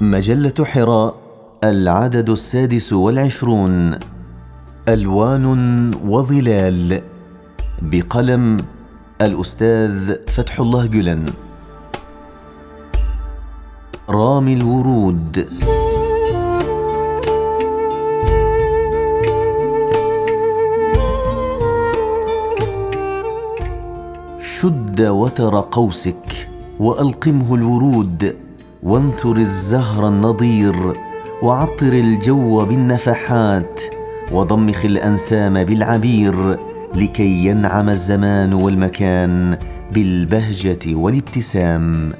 مجلة حراء العدد السادس والعشرون. ألوان وظلال. بقلم الأستاذ فتح الله جلن. رامي الورود. شد وتر قوسك وألقمه الورود. وانثر الزهر النضير وعطر الجو بالنفحات وضمخ الأنسام بالعبير لكي ينعم الزمان والمكان بالبهجة والابتسام.